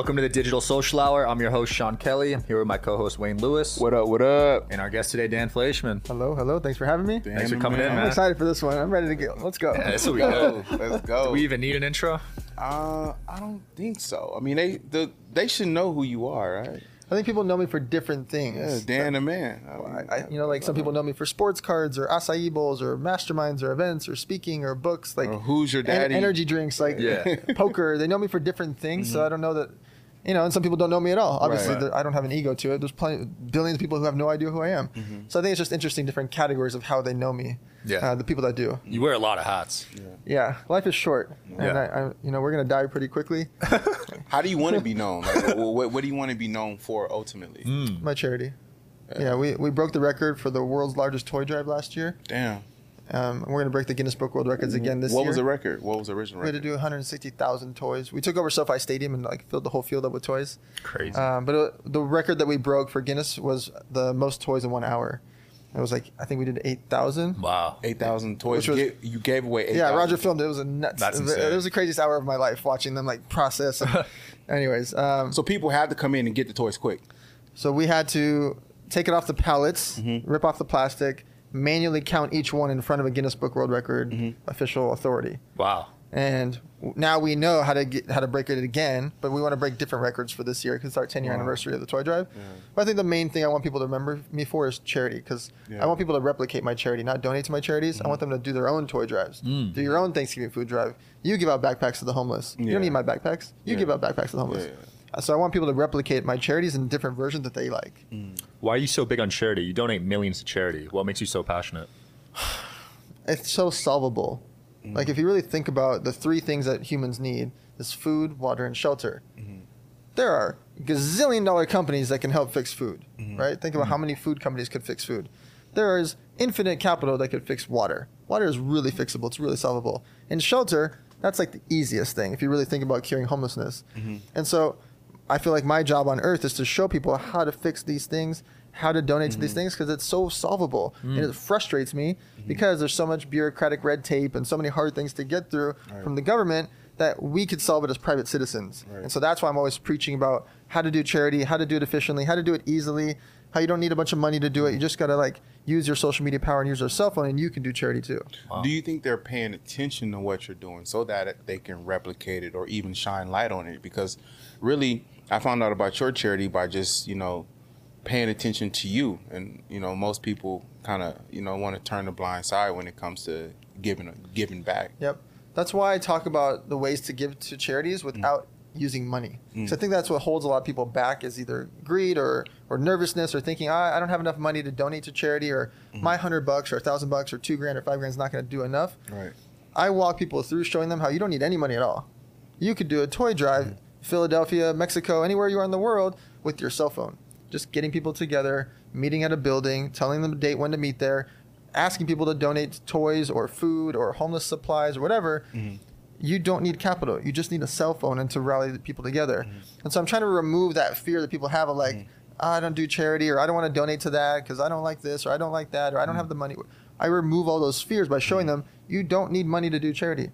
Welcome to the Digital Social Hour. I'm your host, Sean Kelly. I'm here with my co host, Wayne Lewis. What up? What up? And our guest today, Dan Fleyshman. Hello, hello. Thanks for having me. Thanks for coming in, I'm excited for this one. I'm ready to go. Let's go. Yeah, this will be good. Let's go. Do we even need an intro? uh, I don't think so. I mean, they the, they should know who you are, right? I think people know me for different things. Yeah, Dan the man. I mean, I, you know, like some people know me for sports cards or acai bowls or masterminds or events or speaking or books, like Or who's your en- daddy? energy drinks, like Yeah. poker. They know me for different things, so I don't know that. You know, and some people don't know me at all. Obviously, Right. there- I don't have an ego to it. There's plenty, billions of people who have no idea who I am. So I think it's just interesting, different categories of how they know me. Yeah. uh, the people that do. You wear a lot of hats. Yeah, life is short, and I, I, you know, we're gonna die pretty quickly. How do you want to be known? Like, what, what, what do you want to be known for ultimately? Mm. My charity. Yeah, we, we broke the record for the world's largest toy drive last year. Damn. Um, and we're gonna break the Guinness Book World Records again this what year. What was the record? What was the original record? we had to do 160,000 toys. We took over SoFi Stadium and like filled the whole field up with toys. Crazy. Um, but uh, the record that we broke for Guinness was the most toys in one hour. It was like I think we did 8,000. wow. Eight thousand toys. Which was- you, gave, you gave away eight. Yeah, Roger filmed it. It was a nuts. That's it was- insane. It was the craziest hour of my life watching them like process. And, anyways, um, So people had to come in and get the toys quick. So we had to take it off the pallets, Mm-hmm. rip off the plastic, manually count each one in front of a Guinness Book World Record Mm-hmm. official authority. Wow. And now we know how to get how to break it again, but we want to break different records for this year because it's our 10 year Wow. anniversary of the toy drive. But I think the main thing I want people to remember me for is charity because Yeah. I want people to replicate my charity, not donate to my charities. I want them to do their own toy drives, Mm. do your own Thanksgiving food drive. You give out backpacks to the homeless. You don't need my backpacks. You Yeah. give out backpacks to the homeless. So I want people to replicate my charities in different versions that they like. Mm. Why are you so big on charity? You donate millions to charity. What makes you so passionate? it's so solvable. Mm. Like if you really think about the three things that humans need is food, water, and shelter. Mm-hmm. There are gazillion dollar companies that can help fix food, mm-hmm. right? Think about how mm-hmm. many food companies could fix food. There is infinite capital that could fix water. Water is really fixable. It's really solvable. And shelter, that's like the easiest thing if you really think about curing homelessness. And so I feel like my job on earth is to show people how to fix these things, how to donate to these mm-hmm. things because it's so solvable. And mm. it frustrates me mm-hmm. because there's so much bureaucratic red tape and so many hard things to get through Right. from the government that we could solve it as private citizens. Right. And so that's why I'm always preaching about how to do charity, how to do it efficiently, how to do it easily, how you don't need a bunch of money to do it. You just got to like use your social media power and use your cell phone and you can do charity too. Wow. Do you think they're paying attention to what you're doing so that they can replicate it or even shine light on it? Because really, I found out about your charity by just you know paying attention to you, and you know most people kind of you know want to turn the blind side when it comes to giving giving back. Yep. That's why I talk about the ways to give to charities mm. without using money. Mm. So I think that's what holds a lot of people back is either greed or, or nervousness or thinking, ah, I don't have enough money to donate to charity or my hundred bucks or a thousand bucks or two grand or five grand is not going to do enough. Right. I walk people through showing them how you don't need any money at all. You could do a toy drive, Philadelphia, Mexico, anywhere you are in the world with your cell phone. Just getting people together, meeting at a building, telling them a date when to meet there, asking people to donate toys or food or homeless supplies or whatever. You don't need capital. You just need a cell phone and to rally the people together. And so I'm trying to remove that fear that people have of like, "Ah, I don't do charity or I don't want to donate to that because I don't like this or I don't like that or I don't mm. have the money. I remove all those fears by showing mm. them you don't need money to do charity.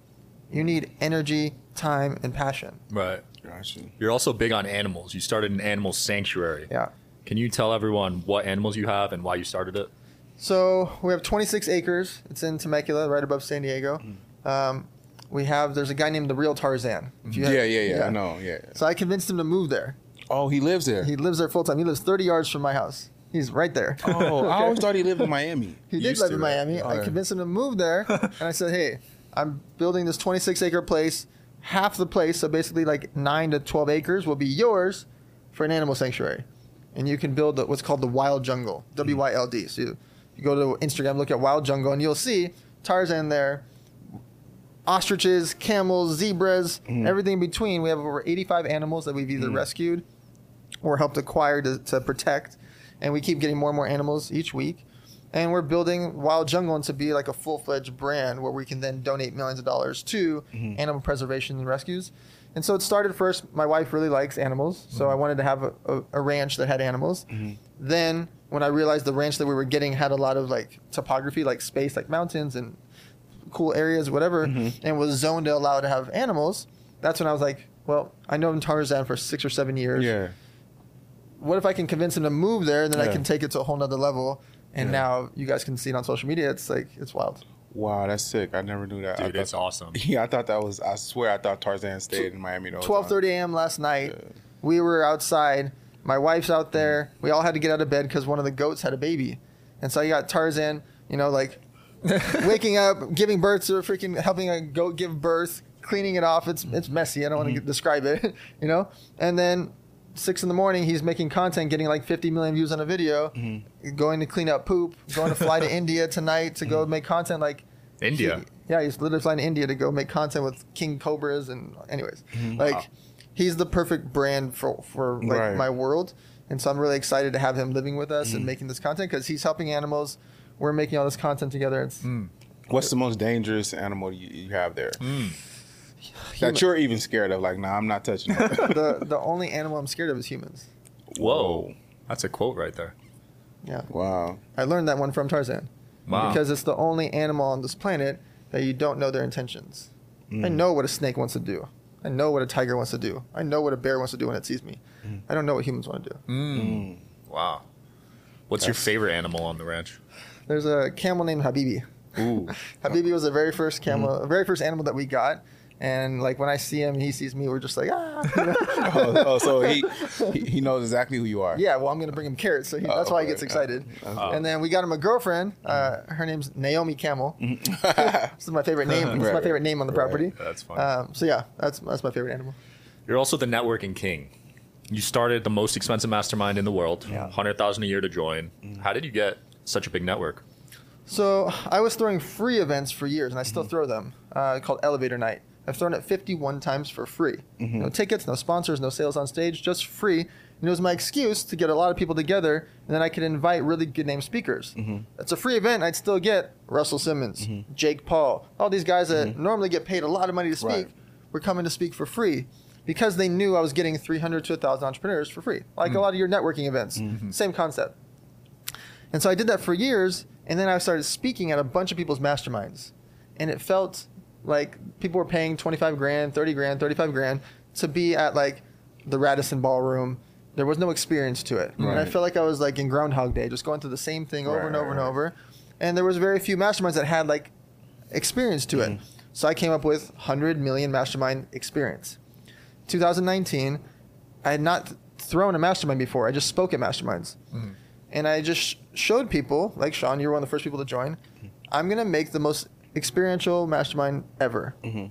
You need energy, time, and passion. Right. Gotcha. You're also big on animals. You started an animal sanctuary. Yeah. Can you tell everyone what animals you have and why you started it? So we have 26 acres. It's in Temecula, right above San Diego. Mm. Um, we have there's a guy named the Real Tarzan. If you Yeah, have- yeah, yeah, I know. Yeah. So I convinced him to move there. Oh, he lives there. He lives there full time. He lives 30 yards from my house. He's right there. oh, I always thought he lived in Miami. He did live to, in right? Miami. I convinced him to move there, and I said, "Hey, I'm building this 26 acre place. Half the place, so basically like nine to 12 acres, will be yours for an animal sanctuary, and you can build the, what's called the Wyld Jungle, hmm. W Y L D. So you, you go to Instagram, look at Wyld Jungle, and you'll see Tarzan there, ostriches, camels, zebras, hmm. everything in between. We have over 85 animals that we've either hmm. rescued or helped acquire to, to protect. And we keep getting more and more animals each week. And we're building Wyld Jungle to be like a full fledged brand where we can then donate millions of dollars to mm-hmm. animal preservation and rescues. And so it started first. My wife really likes animals, so mm-hmm. I wanted to have a, a, a ranch that had animals. Mm-hmm. Then, when I realized the ranch that we were getting had a lot of like topography, like space, like mountains and cool areas, whatever, and was zoned to allow to have animals, that's when I was like, well, I know Tarzan for six or seven years. Yeah. What if I can convince him to move there, and then I can take it to a whole nother level? And Yeah. now you guys can see it on social media. It's like it's wild. Wow, that's sick. I never knew that. I Dude, thought- it's awesome. Yeah, I thought that was. I swear, I thought Tarzan stayed in Miami. the whole. Twelve thirty a.m. last night, we were outside. My wife's out there. Mm. We all had to get out of bed because one of the goats had a baby, and so you got Tarzan. You know, like waking up, giving birth to a freaking helping a goat give birth, cleaning it off. It's it's messy. I don't want to mm-hmm. describe it. You know, and then six in the morning, he's making content, getting like 50 million views on a video, mm-hmm. going to clean up poop, going to fly to India tonight to go mm-hmm. make content. Like India. he- yeah, he's literally flying to India to go make content with king cobras and anyways, mm-hmm. like Wow. he's the perfect brand for for like Right. my world, and so I'm really excited to have him living with us and Mm-hmm. making this content because he's helping animals. We're making all this content together. It's mm. What's the most dangerous animal you, you have there mm. Hmm. that you're even scared of? Like, nah, I'm not touching it. the the only animal I'm scared of is humans. Whoa. That's a quote right there. Yeah, Wow. I learned that one from Tarzan. Wow. because it's the only animal on this planet that you don't know their intentions. Mm. I know what a snake wants to do. I know what a tiger wants to do. I know what a bear wants to do when it sees me. Mm. I don't know what humans want to do. Mm. Wow. What's your favorite animal on the ranch? There's a camel named Habibi. Ooh. Habibi was the very first camel, Mm-hmm. the very first animal that we got. And like when I see him he sees me, we're just like ah. you know? oh, oh, so he, he he knows exactly who you are. yeah, well I'm gonna bring him carrots, so he, Oh, that's why he gets excited. Oh. And then we got him a girlfriend. Uh, her name's Naomi Camel. this is my favorite name. This is my Mm-hmm. Right. favorite name on the Right. property. That's fun. Um, so yeah, that's that's my favorite animal. You're also the networking king. You started the most expensive mastermind in the world, Yeah. 100000 a year to join. How did you get such a big network? So I was throwing free events for years, and I Mm-hmm. still throw them. Uh, called Elevator Night. I've thrown it 51 times for free. Mm-hmm. No tickets, no sponsors, no sales on stage, just free. And it was my excuse to get a lot of people together, and then I could invite really good name speakers. Mm-hmm. It's a free event. I'd still get Russell Simmons, Jake Paul, all these guys that normally get paid a lot of money to speak. Mm-hmm. Right. Were coming to speak for free because they knew I was getting 300 to 1,000 entrepreneurs for free, like Mm. a lot of your networking events. Mm-hmm. Same concept. And so I did that for years, and then I started speaking at a bunch of people's masterminds. And it felt like people were paying 25 grand, 30 grand, 35 grand to be at like the Radisson Ballroom. There was no experience to it. And I felt like I was like in Groundhog Day, just going through the same thing over Right, and over right, and right. over. And there was very few masterminds that had like experience to Mm-hmm. it. So I came up with 100 million mastermind experience. 2019, I had not thrown a mastermind before. I just spoke at masterminds. And I just sh- showed people, like Sean, you were one of the first people to join. I'm going to make the most experiential mastermind ever. Mm-hmm.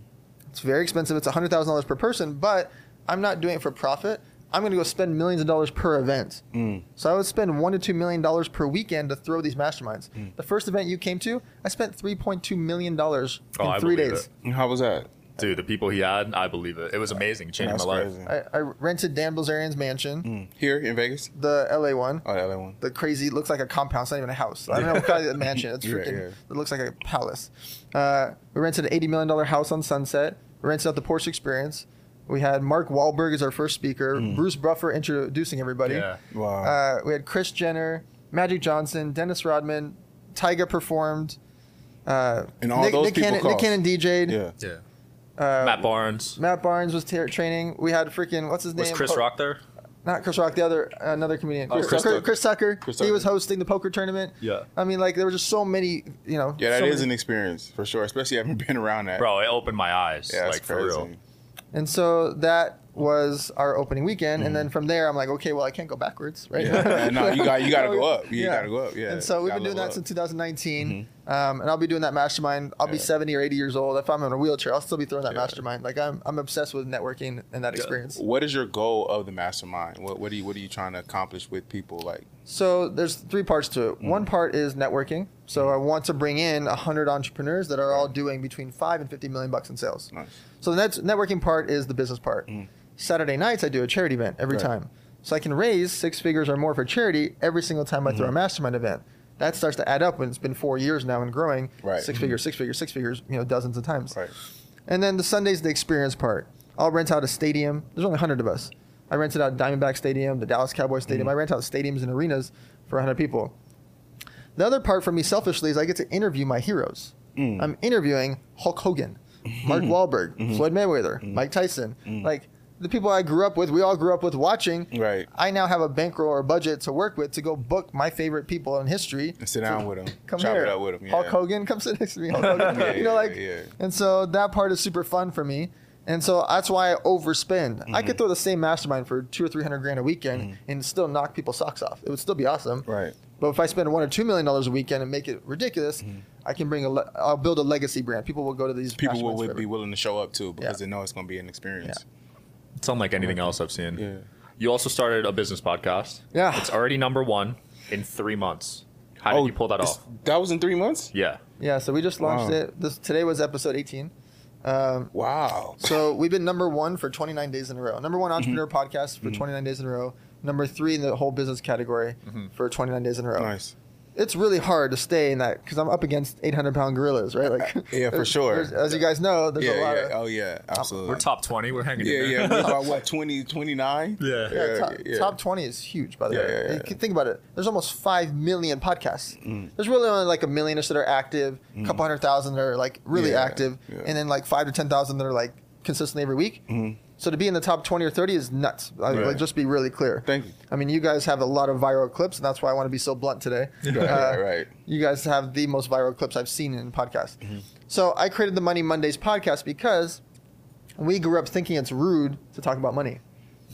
It's very expensive. It's $100,000 per person, but I'm not doing it for profit. I'm going to go spend millions of dollars per event. Mm. So I would spend one to two million dollars per weekend to throw these masterminds. Mm. The first event you came to, I spent 3.2 million dollars oh, in Oh, three days. it. How was that? Dude, the people he had, I believe it. It was amazing. It changed That's my life. crazy. I, I rented Dan Bilzerian's mansion, Mm. Here in Vegas? the LA one. Oh, the LA one. the crazy looks like a compound. It's not even a house. I don't know what kind of a mansion. It's Yeah, freaking. yeah. It looks like a palace. Uh, we rented an eighty million dollar house on Sunset. We rented out the Porsche Experience. We had Mark Wahlberg as our first speaker. Bruce Buffer introducing everybody. Yeah. Wow. Uh, we had Kris Jenner, Magic Johnson, Dennis Rodman, Tyga performed. Uh, And all Nick, those Nick people Cannon, Nick cost. Cannon DJ'd. yeah. Yeah. Uh, Matt Barnes. Matt Barnes was ter- training. We had freaking what's his Was name? Chris Po- Rock there? Not Chris Rock, the other another comedian. Oh, Chris, Chris Tucker. Tucker. Chris Tucker. Chris He was hosting the poker tournament. Yeah. I mean, like there were just so many, you know. Yeah, that so is many- an experience for sure, especially having been around that. Bro, it opened my eyes. yeah, like, for real. And so that was our opening weekend, and then from there, I'm like, okay, well, I can't go backwards, right? Mm-hmm. Yeah. no, you got you got to go up. You got to go up. Yeah. And so we've been doing that up. since 2019, um, and I'll be doing that mastermind. I'll be 70 or 80 years old. If I'm in a wheelchair, I'll still be throwing that Yeah. mastermind. Like I'm, I'm obsessed with networking and that experience. What is your goal of the mastermind? What what are you what are you trying to accomplish with people? Like, So there's three parts to it. Mm. One part is networking. So mm. I want to bring in 100 entrepreneurs that are all doing between five and 50 million bucks in sales. nice. So the net- networking part is the business part. Mm. Saturday nights I do a charity event every Right. time. So I can raise six figures or more for charity every single time I throw mm-hmm. a mastermind event. That starts to add up when it's been four years now and growing. Right. Six figures, six figures, six figures, you know, dozens of times. Right. And then the Sunday's the experience part. I'll rent out a stadium. There's only 100 of us. I rented out Diamondback Stadium, the Dallas Cowboys Stadium. Mm-hmm. I rent out stadiums and arenas for 100 people. The other part for me selfishly is I get to interview my heroes. Mm. I'm interviewing Hulk Hogan, Mark Wahlberg, mm-hmm. Floyd Mayweather, mm-hmm. Mike Tyson. Like the people I grew up with, we all grew up with watching. Right. I now have a bankroll or a budget to work with to go book my favorite people in history. And sit down with them. Come chop here, it up with them. Hulk yeah. Hogan, come sit next to me. Hulk Hogan. Yeah, you know, like, yeah. and so that part is super fun for me. And so that's why I overspend. I Mm-hmm. could throw the same mastermind for two or three hundred grand a weekend and still knock people's socks off. It would still be awesome. Right. But if I spend one or two million dollars a weekend and make it ridiculous, I can bring a. Le- I'll build a legacy brand. People will go to these. Mm-hmm. People will, be willing to show up too because Yeah. they know it's going to be an experience. It's unlike anything else I've seen. Yeah. You also started a business podcast. Yeah. It's already number one in three months. How did you pull that Oh, off? That was in three months. Yeah. Yeah, so we just launched Wow. it. This today was episode 18. Um, Wow. so we've been number one for 29 days in a row. Number one Mm-hmm. entrepreneur podcast for 29 days in a row. Number three in the whole business category for 29 days in a row. Nice. It's really hard to stay in that because I'm up against 800 pound gorillas, right? Like, Yeah, for sure. As you guys know, there's Yeah, a lot yeah. of Oh, yeah. Absolutely. We're top 20. We're hanging yeah, in yeah. there. We're about what 20, 29? Yeah. Yeah, top, yeah. top 20 is huge, by the Yeah, way. yeah, You can think about it. There's almost 5 million podcasts. Mm. There's really only like a millionish that are active, a couple hundred thousand that are like really Yeah, active, yeah. and then like 5 to 10,000 that are like consistently every week. So to be in the top 20 or 30 is nuts. I. Right. like, just be really clear. Thank you. I mean, you guys have a lot of viral clips, and that's why I want to be so blunt today. Right, Uh, right, right. You guys have the most viral clips I've seen in podcasts. Mm-hmm. So I created the Money Mondays podcast because we grew up thinking it's rude to talk about money.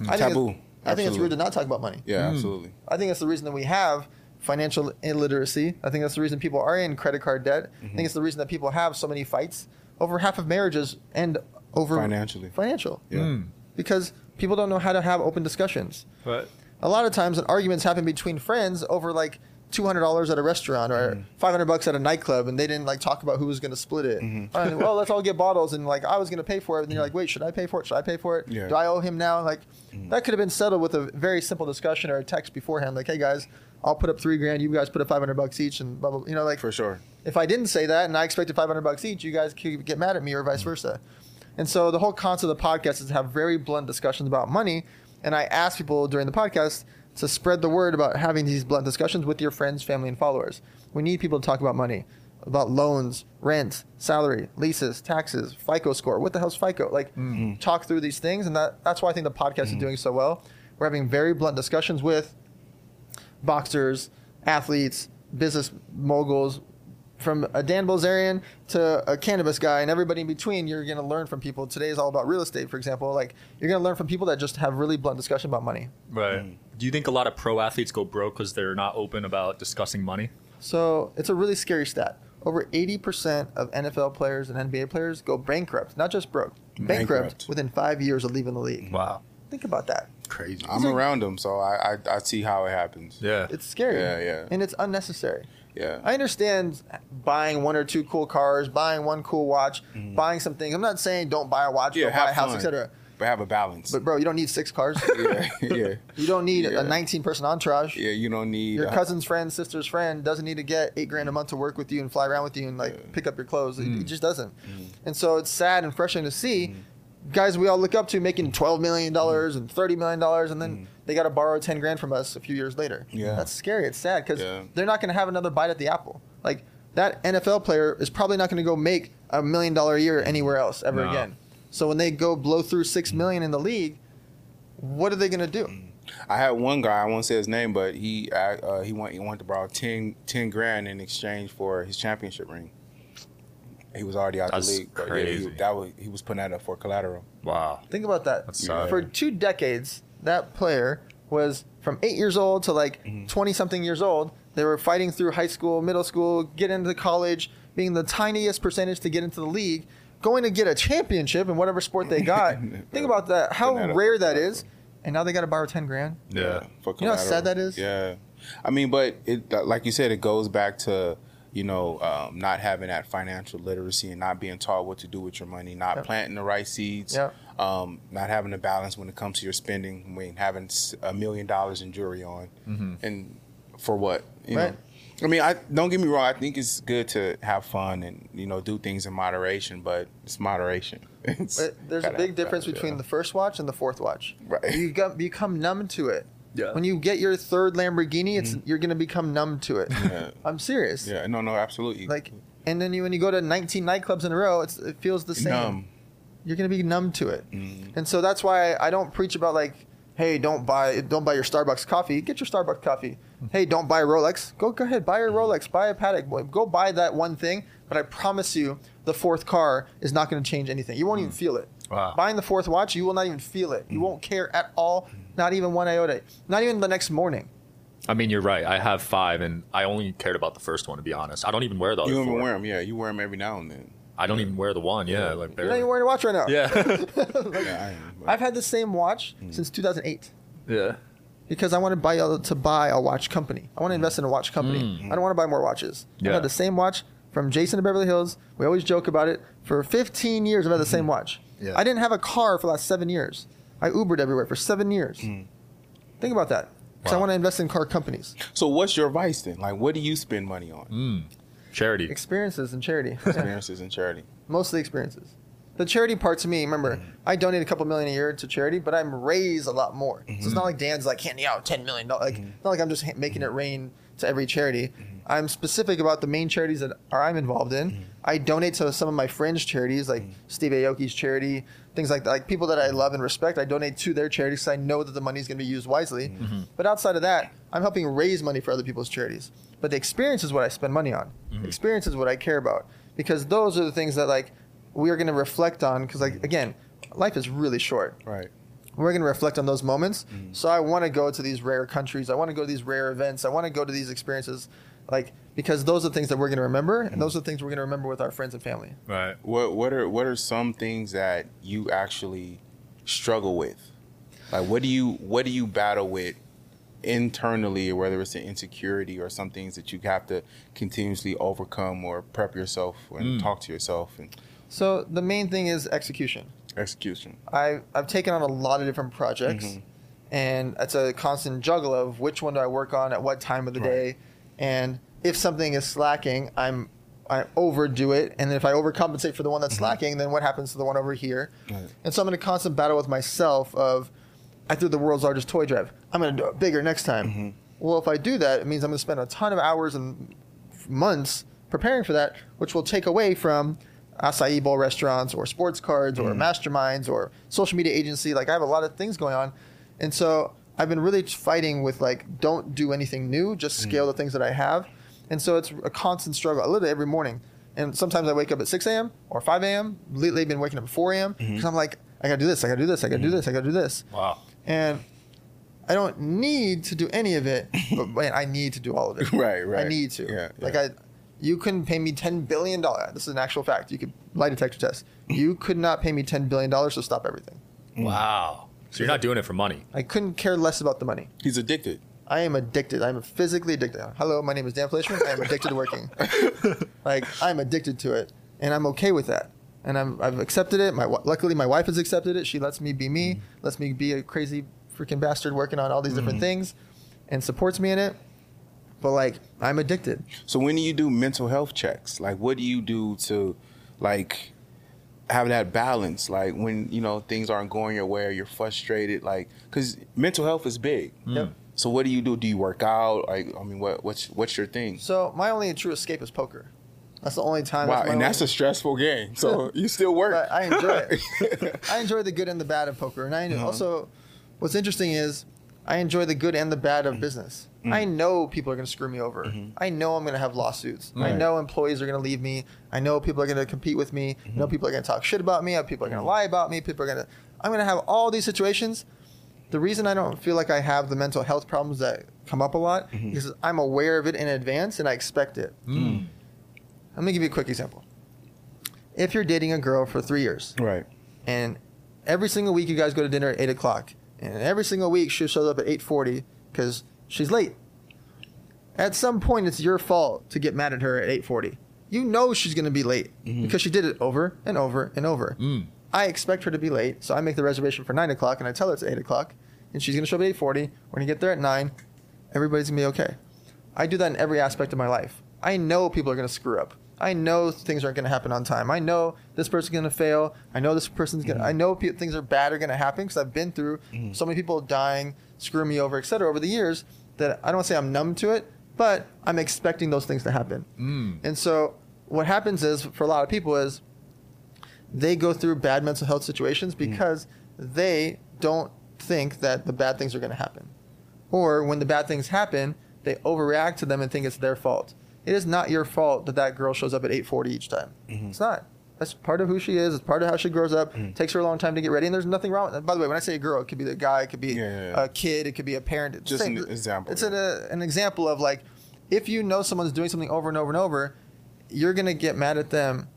I think Taboo. it's- I think it's rude to not talk about money. Yeah, absolutely. I think that's the reason that we have financial illiteracy. I think that's the reason people are in credit card debt. I Mm-hmm. think it's the reason that people have so many fights. Over half of marriages end over Financially. Financial. Yeah. Because people don't know how to have open discussions. But A lot of times, an arguments happen between friends over like two hundred dollars at a restaurant or Mm-hmm. five hundred bucks at a nightclub, and they didn't like talk about who was going to split it. Mm-hmm. All right, well, let's all get bottles, and like I was going to pay for it, and you're like, wait, should I pay for it? Should I pay for it? Yeah. Do I owe him now? Like Mm-hmm. that could have been settled with a very simple discussion or a text beforehand, like, hey guys, I'll put up three grand, you guys put up five hundred bucks each, and blah blah. You know, like For sure. if I didn't say that and I expected 500 bucks each, you guys could get mad at me or vice versa. And so the whole concept of the podcast is to have very blunt discussions about money. And I ask people during the podcast to spread the word about having these blunt discussions with your friends, family, and followers. We need people to talk about money, about loans, rent, salary, leases, taxes, FICO score. What the hell's FICO? Like, mm-hmm. talk through these things. And that, that's why I think the podcast is mm-hmm. doing so well. We're having very blunt discussions with boxers, athletes, business moguls, from a Dan Bilzerian to a cannabis guy and everybody in between, you're going to learn from people. Today is all about real estate, for example. Like you're going to learn from people that just have really blunt discussion about money. right. Mm. Do you think a lot of pro athletes go broke because they're not open about discussing money? So it's a really scary stat. Over 80% of NFL players and NBA players go bankrupt, not just broke, bankrupt, Bankrupt. within five years of leaving the league. Wow. Think about that. Crazy. I'm around them, so I, I I see how it happens. Yeah. It's scary. Yeah, yeah. And it's unnecessary. Yeah. I understand buying one or two cool cars, buying one cool watch, buying some things. I'm not saying don't buy a watch, Mm-hmm. yeah, don't buy a house, etc. But have a balance. But bro, you don't need six cars. yeah, yeah, You don't need Yeah. a 19 person entourage. yeah. You don't need Your uh, cousin's friend, sister's friend doesn't need to get eight grand a month to work with you and fly around with you and like pick up your clothes. It- Mm. It just doesn't. And so it's sad and frustrating to see guys we all look up to making 12 million dollars and 30 million dollars, and then they got to borrow 10 grand from us a few years later. Yeah. that's scary. It's sad because Yeah. they're not going to have another bite at the apple. Like that NFL player is probably not going to go make a million dollar a year anywhere else ever No. again. So when they go blow through six million in the league, what are they going to do? I had one guy. I won't say his name, but he uh, he went he wanted to borrow 10, 10 grand in exchange for his championship ring. He was already out That's the league. but yeah, crazy. he, that was he was putting that up for collateral. Wow. Think about that. That's sad. For two decades, that player was from eight years old to like Mm-hmm. 20 something years old. They were fighting through high school, middle school, get into college, being the tiniest percentage to get into the league, going to get a championship in whatever sport they got. Think about that, how Putting rare for that collateral. is. And now they got to borrow 10 grand. Yeah. for You know how sad that is? Yeah, I mean, but it uh, like you said, it goes back to you know um, not having that financial literacy and not being taught what to do with your money, not Yep. planting the right seeds, Yep. um, not having a balance when it comes to your spending. I mean, having a million dollars in jewelry on, and for what? You Right. know? I mean, I don't get me wrong. I think it's good to have fun and you know do things in moderation, but it's moderation. It's there's a big difference between the first watch and the fourth watch. Right. You got, become numb to it. Yeah. When you get your third Lamborghini, it's you're going to become numb to it. Mm-hmm. Yeah. I'm serious. Yeah, no, no, absolutely. Like, and then you when you go to 19 nightclubs in a row, it's, it feels the same. numb. you're gonna be numb to it. Mm-hmm. And so that's why I don't preach about like, hey, don't buy don't buy your Starbucks coffee. Get your Starbucks coffee. Hey, don't buy a Rolex. Go go ahead, buy your Rolex, buy a Patek. Go buy that one thing. But I promise you, the fourth car is not going to change anything. You won't even feel it. Wow. Buying the fourth watch, you will not even feel it. You won't care at all. Not even one iota. Not even the next morning. I mean, you're right. I have five, and I only cared about the first one to be honest. I don't even wear the other You don't even four. wear them, yeah. You wear them every now and then. I don't even wear the one. Yeah, like You're not even wearing a watch right now. Yeah, Yeah, I am, i've had the same watch hmm. since 2008 yeah. because I want to buy a, to buy a watch company. I want to invest in a watch company. Hmm. I don't want to buy more watches. I've had the same watch from Jason of Beverly Hills. We always joke about it. For 15 years, I've had the same mm-hmm. watch. Yeah. I didn't have a car for the last seven years. I Ubered everywhere for seven years. Hmm. Think about that. Because I want to invest in car companies. So what's your vice then? Like, what do you spend money on? Hmm. Charity. Experiences and charity. Yeah. Experiences and charity. mostly experiences. The charity part to me, remember, hmm. I donate a couple million a year to charity, but I'm raise a lot more. So it's not like Dan's like handing out ten million dollars. Like, it's not like I'm just ha- making it rain to every charity. I'm specific about the main charities that are I'm involved in. Mm-hmm. I donate to some of my fringe charities, like mm-hmm. Steve Aoki's charity, things like that. Like people that I love and respect, I donate to their charities because I know that the money is going to be used wisely. Mm-hmm. But outside of that, I'm helping raise money for other people's charities. But the experience is what I spend money on. Experience is what I care about. Because those are the things that like we are going to reflect on because like again life is really short. Right. we're going to reflect on those moments. So i want to go to these rare countries. I want to go to these rare events. I want to go to these experiences like because those are the things that we're going to remember and those are the things we're going to remember with our friends and family Right. What what are what are some things that you actually struggle with? Like what do you what do you battle with internally, whether it's an insecurity or some things that you have to continuously overcome or prep yourself and talk to yourself and so the main thing is execution execution. I, I've taken on a lot of different projects, Mm-hmm. and it's a constant juggle of which one do I work on at what time of the Right. day, and if something is slacking, I'm I overdo it, and then if I overcompensate for the one that's slacking, then what happens to the one over here? Mm-hmm. Right. And so I'm in a constant battle with myself of I threw the world's largest toy drive. I'm going to do it bigger next time. Mm-hmm. Well, if I do that, it means I'm going to spend a ton of hours and months preparing for that, which will take away from acai bowl restaurants or sports cards or masterminds or social media agency. Like I have a lot of things going on, and so I've been really fighting with like don't do anything new, just mm. scale the things that I have, and so it's a constant struggle. I literally every morning, and sometimes I wake up at 6 a.m. or 5 a.m. Lately, I've been waking up at 4 a.m. because mm-hmm. I'm like I gotta do this, I gotta do this, I gotta do mm-hmm. this, I gotta do this, Wow. and I don't need to do any of it, but man, I need to do all of it. Right, right. I need to. Yeah, Like yeah. I, you couldn't pay me ten billion dollars. Uh, this is an actual fact. You could lie detector test. You could not pay me ten billion dollars to stop everything. Wow. So you're not doing it for money. I couldn't care less about the money. He's addicted. I am addicted. I'm physically addicted. Hello, my name is Dan Fleyshman. I am addicted to working. like I'm addicted to it, and I'm okay with that. And I'm I've accepted it. My luckily my wife has accepted it. She lets me be me. Mm-hmm. Lets me be a crazy freaking bastard working on all these different mm-hmm. things, and supports me in it. But like I'm addicted. So when do you do mental health checks? Like what do you do to like have that balance? Like when, you know, things aren't going your way or you're frustrated, like cuz mental health is big. Yep. So what do you do? Do you work out? Like I mean what what's what's your thing? So my only true escape is poker. That's the only time. Wow, my and only- that's a stressful game. So you still work. But I enjoy it. I enjoy the good and the bad of poker, and I Uh-huh. also, what's interesting is, I enjoy the good and the bad of business. Mm. I know people are going to screw me over. Mm-hmm. I know I'm going to have lawsuits. I know employees are going to leave me. I know people are going to compete with me. I Mm-hmm. know people are going to talk shit about me. I know People are going to lie about me. People are going to. I'm going to have all these situations. The reason I don't feel like I have the mental health problems that come up a lot Mm-hmm. is I'm aware of it in advance and I expect it. Mm. Let me give you a quick example. If you're dating a girl for three years, Right. and every single week you guys go to dinner at eight o'clock, and every single week she shows up at eight forty because she's late. At some point, it's your fault to get mad at her at eight forty. You know she's going to be late mm-hmm. because she did it over and over and over. Mm. I expect her to be late, so I make the reservation for nine o'clock, and I tell her it's eight o'clock, and she's going to show up at eight forty. We're going to get there at nine. Everybody's going to be okay. I do that in every aspect of my life. I know people are going to screw up. I know things aren't going to happen on time. I know this person's going to fail. I know this person's going to. I mm-hmm. know pe- things are bad are going to happen because I've been through mm-hmm. so many people dying, screw me over, etc. Over the years that I don't want to say I'm numb to it, but I'm expecting those things to happen. Mm. And so what happens is for a lot of people is they go through bad mental health situations mm. because they don't think that the bad things are going to happen. Or when the bad things happen, they overreact to them and think it's their fault. It is not your fault that that girl shows up at 8:40 each time. Mm-hmm. It's not. That's part of who she is. It's part of how she grows up. Takes her a long time to get ready, and there's nothing wrong with that. By the way, when I say a girl, it could be the guy, it could be Yeah, yeah, yeah. a kid, it could be a parent. It's Just same- an example, It's yeah. an, uh, an example of like, if you know someone's doing something over and over and over, you're gonna get mad at them.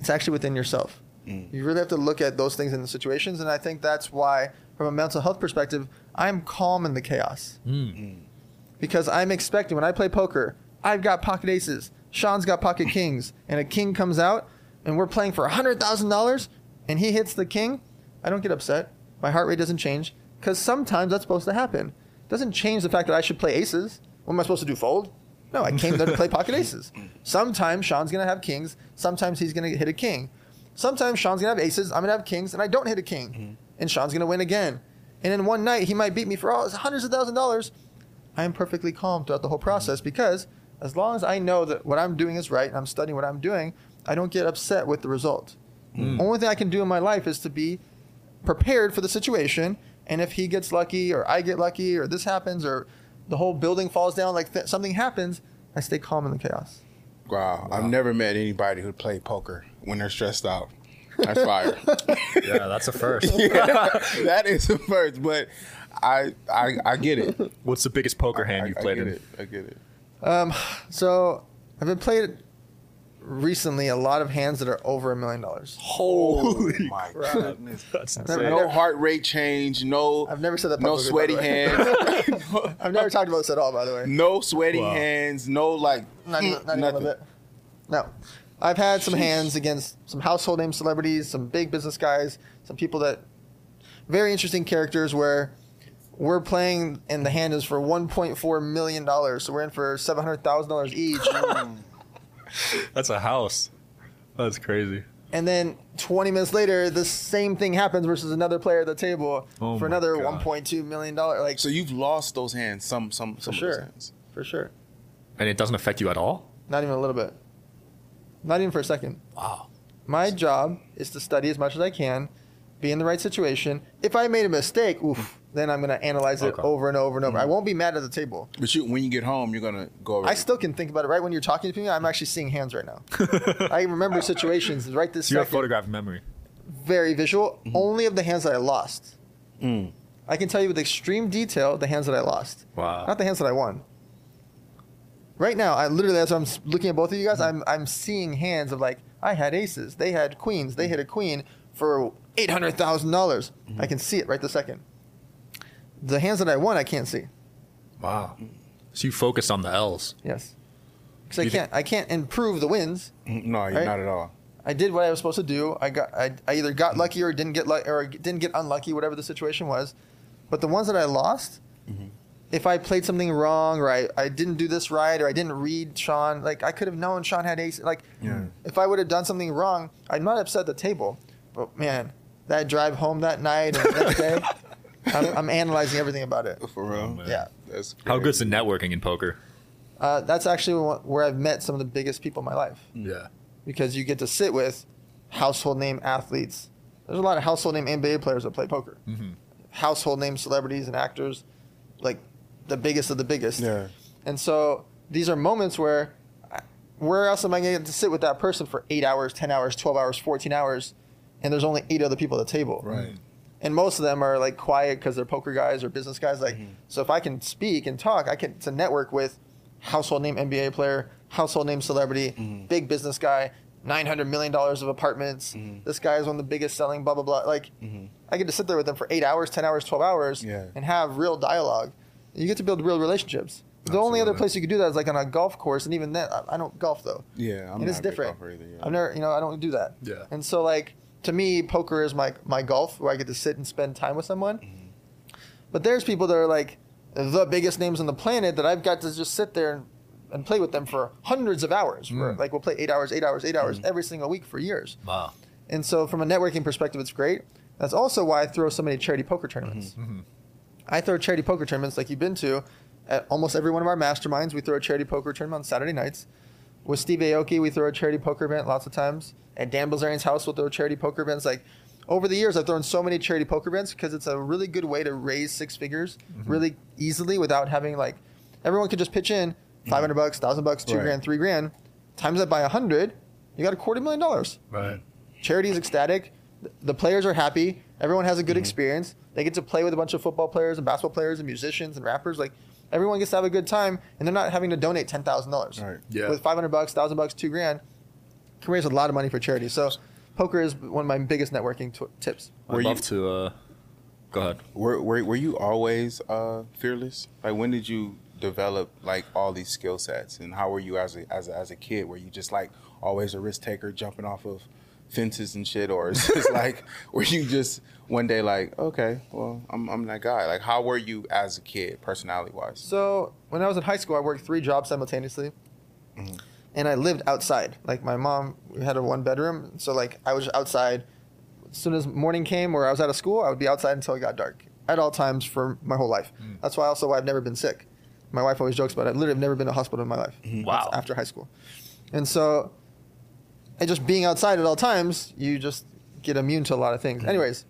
It's actually within yourself. Mm. You really have to look at those things in the situations, and I think that's why, from a mental health perspective, I'm calm in the chaos because I'm expecting when I play poker, I've got pocket aces, Sean's got pocket kings, and a king comes out, and we're playing for hundred thousand dollars, and he hits the king. I don't get upset. My heart rate doesn't change because sometimes that's supposed to happen. It doesn't change the fact that I should play aces. What am I supposed to do? Fold? No, I came there to play pocket aces. Sometimes Sean's gonna have kings. Sometimes he's gonna hit a king. Sometimes Sean's gonna have aces. I'm gonna have kings, and I don't hit a king, mm-hmm. and Sean's gonna win again. And in one night, he might beat me for oh, all hundreds of thousand dollars. I am perfectly calm throughout the whole process because as long as I know that what I'm doing is right and I'm studying what I'm doing, I don't get upset with the result. Only thing I can do in my life is to be prepared for the situation. And if he gets lucky, or I get lucky, or this happens, or the whole building falls down, like th- something happens, I stay calm in the chaos. Wow. I've never met anybody who play poker when they're stressed out. That's fire. Yeah, that's a first. that is a first, but I I, I get it. What's the biggest poker I, hand you've played I played get in? it. I get it. Um, so I've been playing recently a lot of hands that are over a million dollars. Holy my crap. goodness. That's insane. No heart rate change. No. I've never said that No publicly, by sweaty the way. hands. I've never talked about this at all, by the way. no sweaty Wow. hands. No like Not even, not nothing. little. No. I've had some hands against some household name celebrities, some big business guys, some people that very interesting characters where we're playing and the hand is for 1.4 million dollars. So we're in for $700,000 each. Hmm. That's a house. That's crazy. and then 20 minutes later the same thing happens versus another player at the table Oh for another God. 1.2 million dollar like So you've lost those hands. Some some for some of those sure. hands. For sure. And it doesn't affect you at all? Not even a little bit. Not even for a second. Wow. My job is to study as much as I can, be in the right situation. If I made a mistake, oof, then I'm going to analyze it Okay. over and over and over. I mm-hmm. won't be mad at the table. But you when you get home, you're gonna go over. I still can think about it. Right when you're talking to me, I'm actually seeing hands right now. I remember situations right this So you have second. photographic memory. Very visual. Mm-hmm. Only of the hands that I lost. Mm. I can tell you with extreme detail the hands that I lost. Wow. Not the hands that I won. Right now, I literally as I'm s- looking at both of you guys, mm-hmm. I'm I'm seeing hands of like I had aces, they had queens, they hit a queen for eight hundred thousand dollars. Mm-hmm. I can see it right the second. The hands that I won, I can't see. Wow. So you focused on the L's. Yes, because I can't I can't improve the wins. Mm, no, Right? not at all. I did what I was supposed to do. I got I, I either got lucky or didn't get lucky or didn't get unlucky, whatever the situation was. But the ones that I lost, mm-hmm. if I played something wrong or I, I didn't do this right or I didn't read Sean, like I could have known Sean had ace. Like Yeah. if I would have done something wrong, I'm not upset at the table. But man, that drive home that night and the next day, I'm, I'm analyzing everything about it. For real. man. Yeah. That's How crazy. good's the networking in poker? Uh, that's actually where I've met some of the biggest people in my life. Yeah. because you get to sit with household name athletes. There's a lot of household name NBA players that play poker. Mm-hmm. Household name celebrities and actors, like the biggest of the biggest. Yeah. And so these are moments where, where else am I going to sit with that person for eight hours, ten hours, twelve hours, fourteen hours, and there's only eight other people at the table. Right. And most of them are like quiet because they're poker guys or business guys. Like, mm-hmm. so if I can speak and talk, I can to network with household name NBA player, household name celebrity, mm-hmm. big business guy, nine hundred million dollars of apartments. Mm-hmm. This guy is one of the biggest selling. Blah blah blah. Like, I get to sit there with them for eight hours, ten hours, twelve hours, Yeah. and have real dialogue. You get to build real relationships. The only other place you could do that is like on a golf course, and even then, I, I don't golf though Yeah, I'm and it's not a big different. either, yeah. I've never, you know, I don't do that. Yeah. And so, like, to me, poker is my my golf, where I get to sit and spend time with someone. Mm-hmm. But there's people that are like the biggest names on the planet that I've got to just sit there and, and play with them for hundreds of hours. For, Mm. like, we'll play eight hours, eight hours, eight Mm-hmm. hours every single week for years. Wow. And so, from a networking perspective, it's great. That's also why I throw so many charity poker tournaments. Mm-hmm. I throw charity poker tournaments like you've been to at almost every one of our masterminds. We throw a charity poker tournament on Saturday nights. With Steve Aoki, we throw a charity poker event lots of times. At Dan Bilzerian's house, we'll throw charity poker events. Like over the years, I've thrown so many charity poker events because it's a really good way to raise six figures really easily without having like everyone could just pitch in 500 bucks, thousand bucks, two Right. grand, three grand. Times that by a hundred, you got a quarter million dollars. Right. Charity is ecstatic. The players are happy. Everyone has a Mm-hmm. good experience. They get to play with a bunch of football players and basketball players and musicians and rappers. Like everyone gets to have a good time, and they're not having to donate ten thousand dollars. Right. Yeah. With five hundred bucks, thousand bucks, two grand, can raise a lot of money for charity. So, poker is one of my biggest networking t- tips. Were I'd you- love to. Uh, go ahead. Were, were were you always uh, fearless? Like when did you develop like all these skill sets, and how were you as a as a, as a kid? Were you just like always a risk taker, jumping off of fences and shit, or is just like were you just one day like okay, well I'm I'm that guy? Like how were you as a kid, personality wise? So when I was in high school, I worked three jobs simultaneously, mm-hmm. and I lived outside. Like my mom, we had a one bedroom, so like I was outside. As soon as morning came, or I was out of school, I would be outside until it got dark at all times for my whole life. Mm. That's why also why I've never been sick. My wife always jokes about it. I literally have never been to a hospital in my life. Mm-hmm. Wow. After high school, and so, and just being outside at all times, you just get immune to a lot of things. Mm-hmm. Anyways,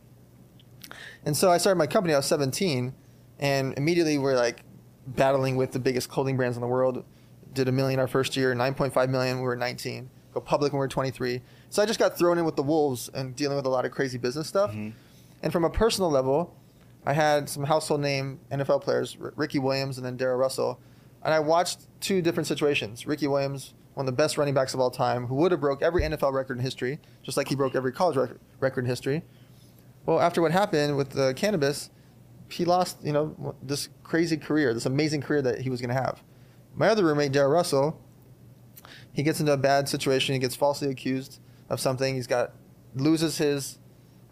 and so I started my company. I was 17, and immediately we're like battling with the biggest clothing brands in the world. Did a million our first year, 9.5 million. We were 19. Go public when we were 23. So I just got thrown in with the wolves and dealing with a lot of crazy business stuff. Mm-hmm. And from a personal level, I had some household name NFL players, R- Ricky Williams and then Darrell Russell, and I watched two different situations. Ricky Williams, one of the best running backs of all time, who would have broke every NFL record in history, just like he broke every college record, record in history. Well, after what happened with the cannabis, he lost, you know, this crazy career, this amazing career that he was going to have. My other roommate, Darrell Russell, he gets into a bad situation. He gets falsely accused of something. He's got loses his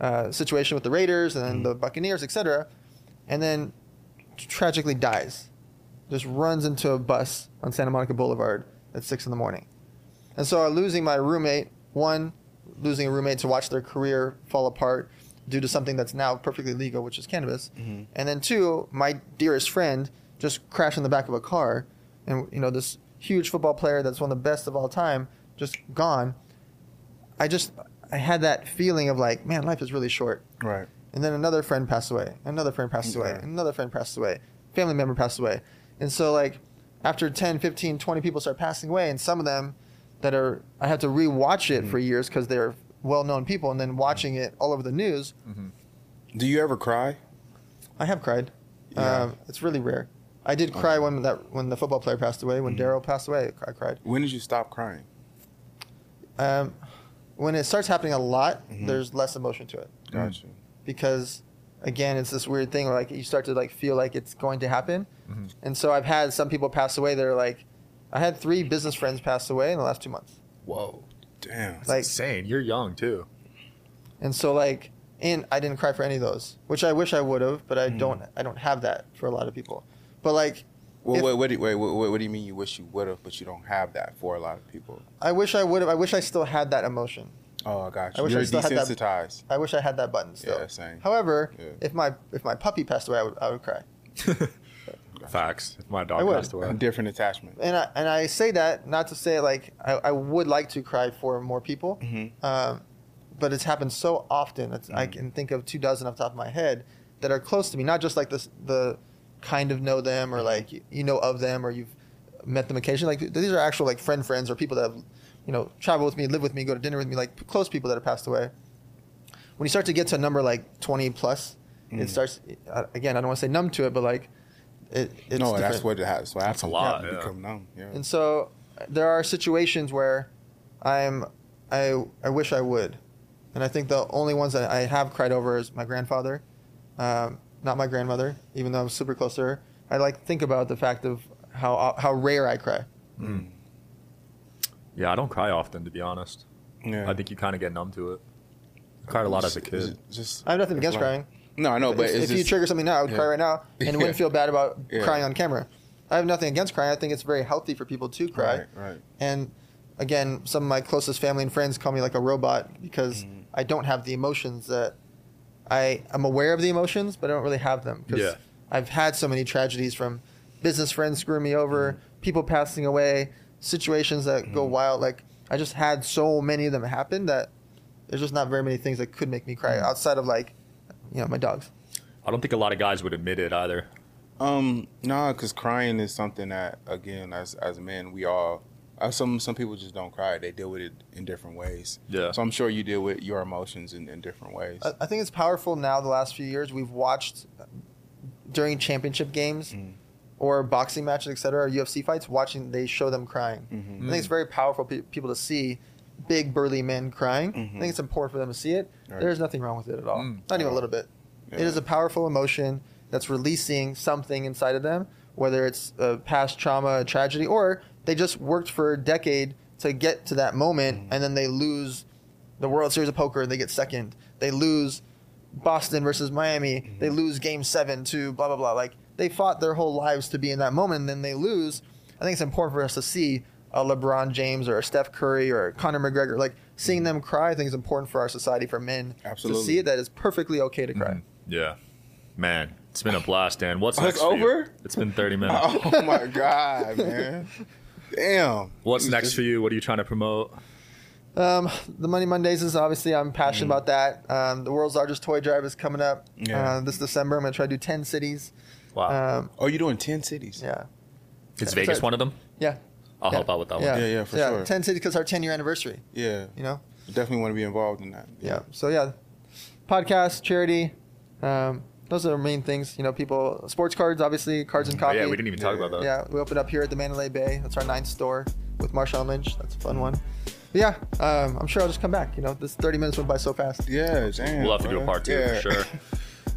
uh, situation with the Raiders and then the Buccaneers, etc., and then tragically dies. Just runs into a bus on Santa Monica Boulevard at six in the morning. And so I'm losing my roommate, one, losing a roommate to watch their career fall apart due to something that's now perfectly legal, which is cannabis. Mm-hmm. And then two, my dearest friend just crashed in the back of a car, and you know this huge football player that's one of the best of all time just gone. I just I had that feeling of like, man, life is really short. Right. And then another friend passed away. Another friend passed mm-hmm. away. Okay. Another friend passed away. Family member passed away. And so like after 10, 15, 20 people start passing away and some of them that are I have to rewatch it for mm-hmm. years cuz they're well-known people and then mm-hmm. watching it all over the news, mm-hmm. Do you ever cry? I have cried. Yeah. Um, it's really rare. I did cry when that when the football player passed away, when Darrell passed away, I cried. When did you stop crying? Um, when it starts happening a lot, there's less emotion to it. Gotcha. because again it's this weird thing where like you start to like feel like it's going to happen mm-hmm. and so i've had some people pass away that are like i had three business friends pass away in the last two months Whoa. Damn. like Insane. You're young too. and so like and i didn't cry for any of those which i wish i would have but i mm. don't i don't have that for a lot of people but like Well, if- wait, what do, wait, wait, wait, what do you mean you wish you would have, but you don't have that for a lot of people? i wish i would have i wish i still had that emotion Oh, I got I you. wish I You're still had that- desensitized. i wish i had that button still Yeah, same. however Yeah. if my if my puppy passed away i would, I would cry Facts. If my dog passed away. A different attachment. and I, and I say that not to say like I, I would like to cry for more people, Mm-hmm. um, but it's happened so often. It's, I can think of two dozen off the top of my head that are close to me, not just like this the kind of know them or like you, you know of them or you've met them occasionally. Like these are actual like friend friends or people that have you know travel with me, live with me, go to dinner with me, like close people that have passed away. When you start to get to a number like twenty plus, Mm. it starts uh, again. I don't want to say numb to it, but like it. It's no, that's what it has. What That's a lot, You yeah. become numb. Yeah. And so there are situations where I'm I I wish I would, and I think the only ones that I have cried over is my grandfather, um, not my grandmother, even though I'm super close to her. I like think about the fact of how how rare I cry. Yeah, I don't cry often to be honest. yeah. I think you kind of get numb to it. I cried a lot as a kid. Just, I have nothing against like- crying. No, I know, but if, if just, you trigger something now, I would Yeah. cry right now, and Yeah. wouldn't feel bad about Yeah. crying on camera. I have nothing against crying. I think it's very healthy for people to cry. Right, right. And again, some of my closest family and friends call me like a robot because Mm-hmm. I don't have the emotions that I am aware of the emotions, but I don't really have them because Yeah. I've had so many tragedies from business friends screwing me over, Mm-hmm. people passing away, situations that Mm-hmm. go wild. Like I just had so many of them happen that there's just not very many things that could make me cry Mm-hmm. outside of like, you know, my dogs. I don't think a lot of guys would admit it either. Um, no, because crying is something that, again, as as men, we all. Uh, some some people just don't cry; they deal with it in different ways. Yeah. So I'm sure you deal with your emotions in, in different ways. I, I think it's powerful now. The last few years, we've watched during championship games Mm. Or boxing matches, etc., or UFC fights. Watching, they show them crying. Mm-hmm. I think it's very powerful pe- people to see big burly men crying. I Mhm. think it's important for them to see it. Right. There's nothing wrong with it at all. Mm. Not even a little bit. It Yeah. is a powerful emotion that's releasing something inside of them, whether it's a past trauma, a tragedy, or they just worked for a decade to get to that moment, Mm-hmm. and then they lose the World Series of Poker and they get second. They lose Boston versus Miami. Mm-hmm. They lose Game Seven to blah blah blah. Like they fought their whole lives to be in that moment, and then they lose. I think it's important for us to see a LeBron James or a Steph Curry or a Conor McGregor, like seeing them cry. I think is important for our society for men Absolutely. to see it that it's perfectly okay to cry. Yeah. Man, it's been a blast, Dan. What's Oh, next? it's over? It's been 30 minutes. oh my god, man! Damn. What's next just- for you? What are you trying to promote? Um, the Money Mondays is obviously I'm passionate Mm. about that. Um, the world's largest toy drive is coming up Yeah. uh, this December. I'm gonna try to do ten cities. Wow. Um, Oh, you're doing ten cities. yeah, Is Vegas so- one of them? yeah. I'll Yeah. help out with that yeah. one. Yeah, yeah, for yeah, sure. Ten cities because our 10 year anniversary. Yeah. You know. Definitely want to be involved in that. Yeah. So yeah, podcast, charity. Um, those are the main things. You know, people, sports cards, obviously, cards and Oh, coffee. yeah, we didn't even talk Yeah. about that. Yeah, we opened up here at the Mandalay Bay. That's our ninth store with Marshawn Lynch. That's a fun one. But yeah, um, I'm sure I'll just come back. You know, this 30 minutes went by so fast. Yeah, damn. We'll have to do a part two Yeah. for sure.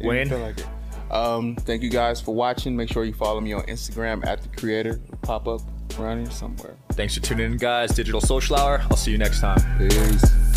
Wayne? feel like it. Um, thank you guys for watching. Make sure you follow me on Instagram at the creator. Pop up around here somewhere. Thanks for tuning in, guys. Digital Social Hour. I'll see you next time. Peace.